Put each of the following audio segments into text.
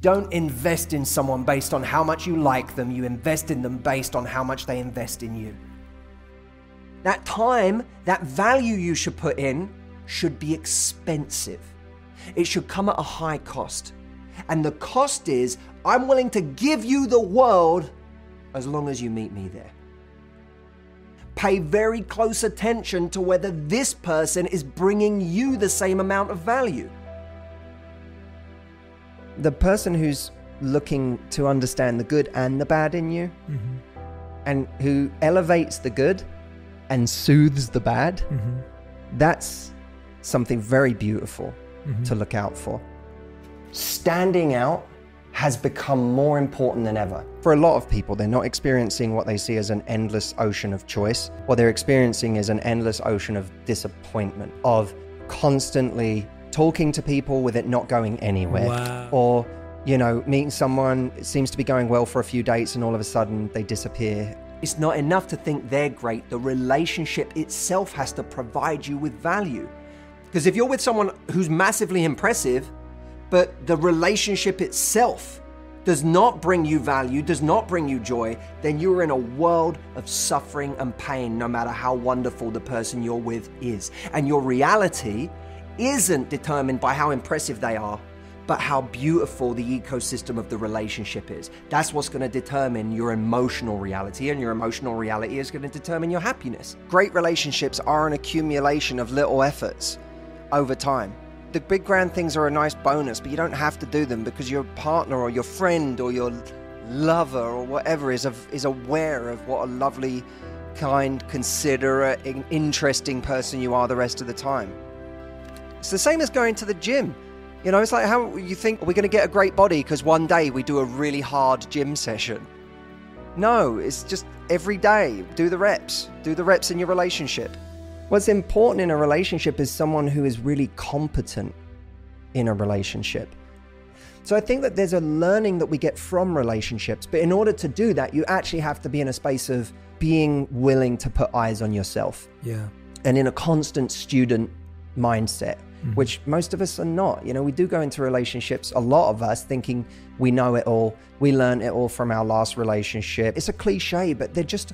Don't invest in someone based on how much you like them. You invest in them based on how much they invest in you. That time, that value you should put in, should be expensive. It should come at a high cost. And the cost is I'm willing to give you the world as long as you meet me there. Pay very close attention to whether this person is bringing you the same amount of value the person who's looking to understand the good and the bad in you mm-hmm. and who elevates the good and soothes the bad mm-hmm. that's something very beautiful mm-hmm. to look out for standing out has become more important than ever. For a lot of people, they're not experiencing what they see as an endless ocean of choice. What they're experiencing is an endless ocean of disappointment, of constantly talking to people with it not going anywhere. Wow. Or, you know, meeting someone, it seems to be going well for a few dates and all of a sudden they disappear. It's not enough to think they're great. The relationship itself has to provide you with value. Because if you're with someone who's massively impressive, but the relationship itself does not bring you value, does not bring you joy, then you're in a world of suffering and pain, no matter how wonderful the person you're with is. And your reality isn't determined by how impressive they are, but how beautiful the ecosystem of the relationship is. That's what's going to determine your emotional reality, and your emotional reality is going to determine your happiness. Great relationships are an accumulation of little efforts over time. The big grand things are a nice bonus, but you don't have to do them because your partner or your friend or your lover or whatever is, is aware of what a lovely, kind, considerate, interesting person you are the rest of the time. It's the same as going to the gym. You know, it's like how you think we're going to get a great body because one day we do a really hard gym session. No, it's just every day. Do the reps. Do the reps in your relationship. What's important in a relationship is someone who is really competent in a relationship. So I think that there's a learning that we get from relationships, but in order to do that, you actually have to be in a space of being willing to put eyes on yourself. Yeah. And in a constant student mindset mm-hmm. which most of us are not. You know, we do go into relationships, a lot of us thinking we know it all, we learned it all from our last relationship. It's a cliche, but they're just,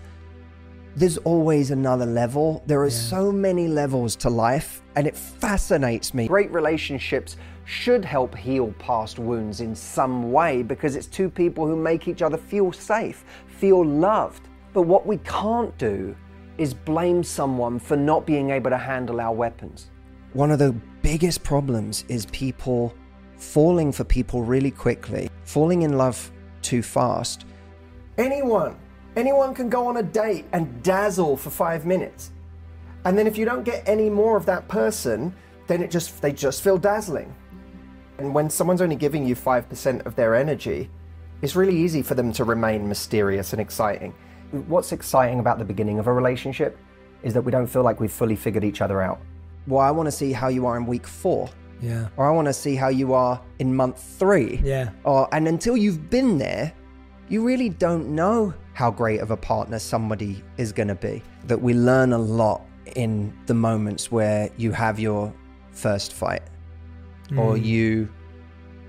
there's always another level. There are yeah. so many levels to life, and it fascinates me. Great relationships should help heal past wounds in some way because it's two people who make each other feel safe, feel loved. But what we can't do is blame someone for not being able to handle our weapons. One of the biggest problems is people falling for people really quickly, falling in love too fast. Anyone, anyone can go on a date and dazzle for five minutes. And then if you don't get any more of that person, then it just they just feel dazzling. And when someone's only giving you 5% of their energy, it's really easy for them to remain mysterious and exciting. What's exciting about the beginning of a relationship is that we don't feel like we've fully figured each other out well, I want to see how you are in week four. Yeah. Or I want to see how you are in month three. Yeah. Or and until you've been there, you really don't know how great of a partner somebody is going to be. That we learn a lot in the moments where you have your first fight mm. or you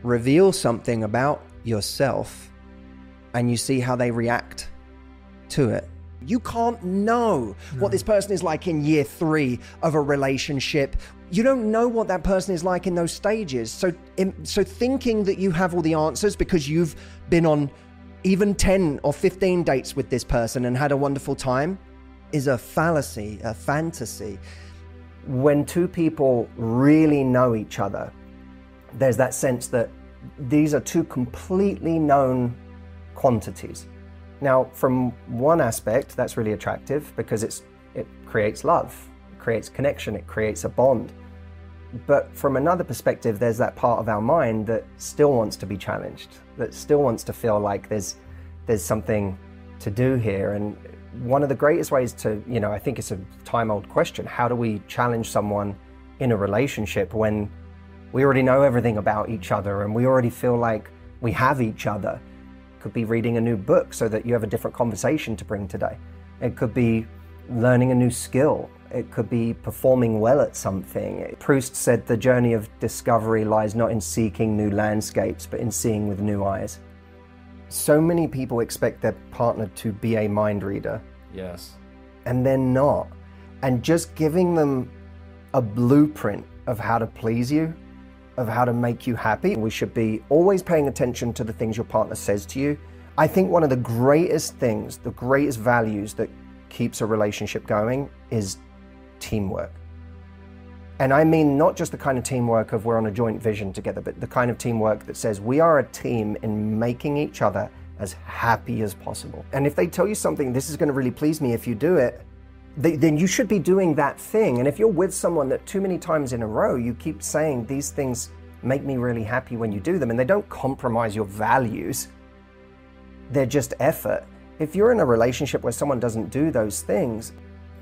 reveal something about yourself and you see how they react to it. You can't know no. what this person is like in year three of a relationship. You don't know what that person is like in those stages. So, so thinking that you have all the answers because you've been on even 10 or 15 dates with this person and had a wonderful time is a fallacy, a fantasy. When two people really know each other, there's that sense that these are two completely known quantities. Now, from one aspect, that's really attractive because it's, it creates love, it creates connection, it creates a bond. But from another perspective, there's that part of our mind that still wants to be challenged, that still wants to feel like there's there's something to do here. And one of the greatest ways to, you know, I think it's a time old question. How do we challenge someone in a relationship when we already know everything about each other and we already feel like we have each other? Could be reading a new book so that you have a different conversation to bring today. It could be learning a new skill. It could be performing well at something. Proust said the journey of discovery lies not in seeking new landscapes, but in seeing with new eyes. So many people expect their partner to be a mind reader. Yes. And they're not. And just giving them a blueprint of how to please you, of how to make you happy. We should be always paying attention to the things your partner says to you. I think one of the greatest things, the greatest values that keeps a relationship going is teamwork. And I mean not just the kind of teamwork of we're on a joint vision together, but the kind of teamwork that says we are a team in making each other as happy as possible. And if they tell you something, this is going to really please me if you do it, then you should be doing that thing. And if you're with someone that too many times in a row you keep saying these things make me really happy when you do them, and they don't compromise your values, they're just effort. If you're in a relationship where someone doesn't do those things,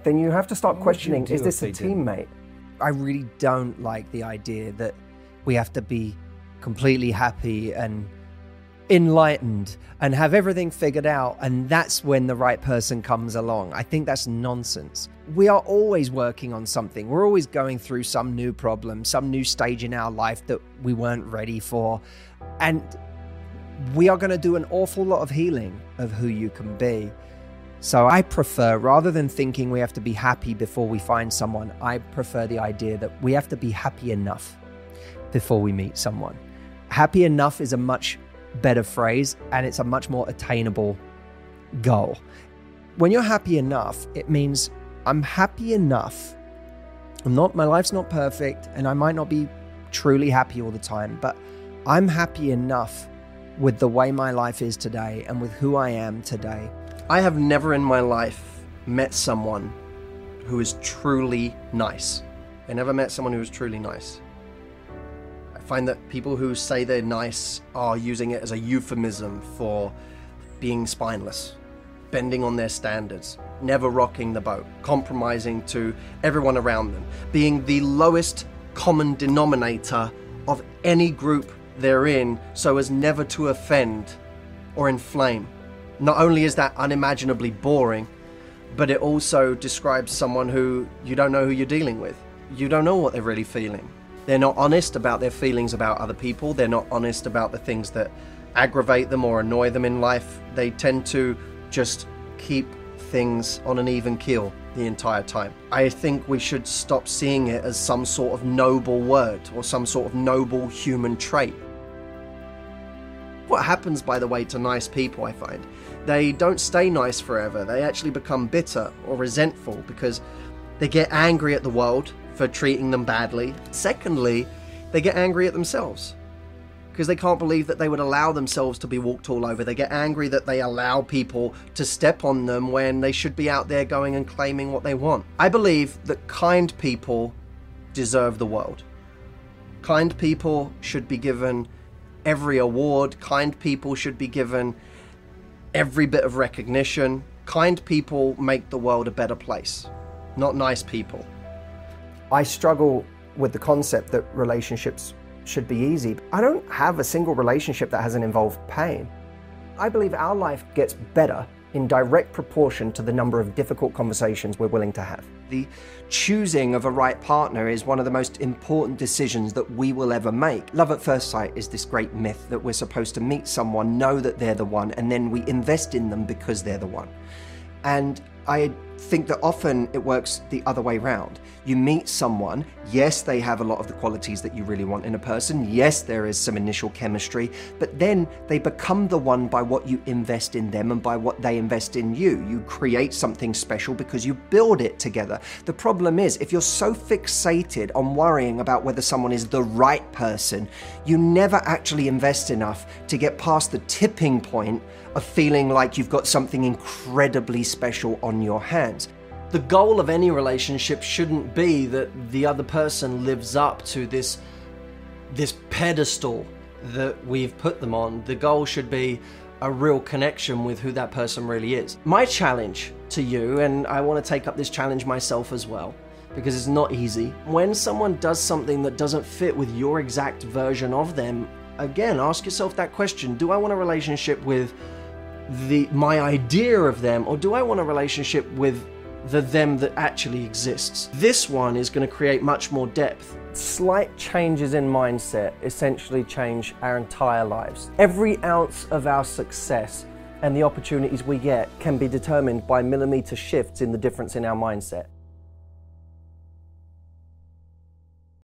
then you have to start questioning is this a teammate? I really don't like the idea that we have to be completely happy and enlightened and have everything figured out, and that's when the right person comes along. I think that's nonsense. We are always working on something, we're always going through some new problem, some new stage in our life that we weren't ready for. And we are going to do an awful lot of healing of who you can be. So I prefer, rather than thinking we have to be happy before we find someone, I prefer the idea that we have to be happy enough before we meet someone. Happy enough is a much better phrase and it's a much more attainable goal. When you're happy enough, it means I'm happy enough. I'm not my life's not perfect and I might not be truly happy all the time, but I'm happy enough with the way my life is today and with who I am today I have never in my life met someone who is truly nice. I never met someone who was truly nice. Find that people who say they're nice are using it as a euphemism for being spineless, bending on their standards, never rocking the boat, compromising to everyone around them, being the lowest common denominator of any group they're in so as never to offend or inflame. Not only is that unimaginably boring, but it also describes someone who you don't know who you're dealing with. You don't know what they're really feeling. They're not honest about their feelings about other people. They're not honest about the things that aggravate them or annoy them in life. They tend to just keep things on an even keel the entire time. I think we should stop seeing it as some sort of noble word or some sort of noble human trait. What happens, by the way, to nice people, I find, they don't stay nice forever. They actually become bitter or resentful because they get angry at the world for treating them badly. Secondly, they get angry at themselves because they can't believe that they would allow themselves to be walked all over. They get angry that they allow people to step on them when they should be out there going and claiming what they want. I believe that kind people deserve the world. Kind people should be given every award. Kind people should be given every bit of recognition. Kind people make the world a better place, not nice people. I struggle with the concept that relationships should be easy. I don't have a single relationship that hasn't involved pain. I believe our life gets better in direct proportion to the number of difficult conversations we're willing to have. The choosing of a right partner is one of the most important decisions that we will ever make. Love at first sight is this great myth that we're supposed to meet someone, know that they're the one, and then we invest in them because they're the one. And I think that often it works the other way around. You meet someone, yes, they have a lot of the qualities that you really want in a person, yes, there is some initial chemistry, but then they become the one by what you invest in them and by what they invest in you. You create something special because you build it together. The problem is, if you're so fixated on worrying about whether someone is the right person, you never actually invest enough to get past the tipping point of feeling like you've got something incredibly special on your The goal of any relationship shouldn't be that the other person lives up to this this pedestal that we've put them on. The goal should be a real connection with who that person really is. My challenge to you, and I want to take up this challenge myself as well, because it's not easy. When someone does something that doesn't fit with your exact version of them, again, ask yourself that question Do I want a relationship with the my idea of them, or do I want a relationship with the them that actually exists? This one is going to create much more depth slight changes in mindset essentially change our entire lives. Every ounce of our success and the opportunities we get can be determined by millimeter shifts in the difference in our mindset.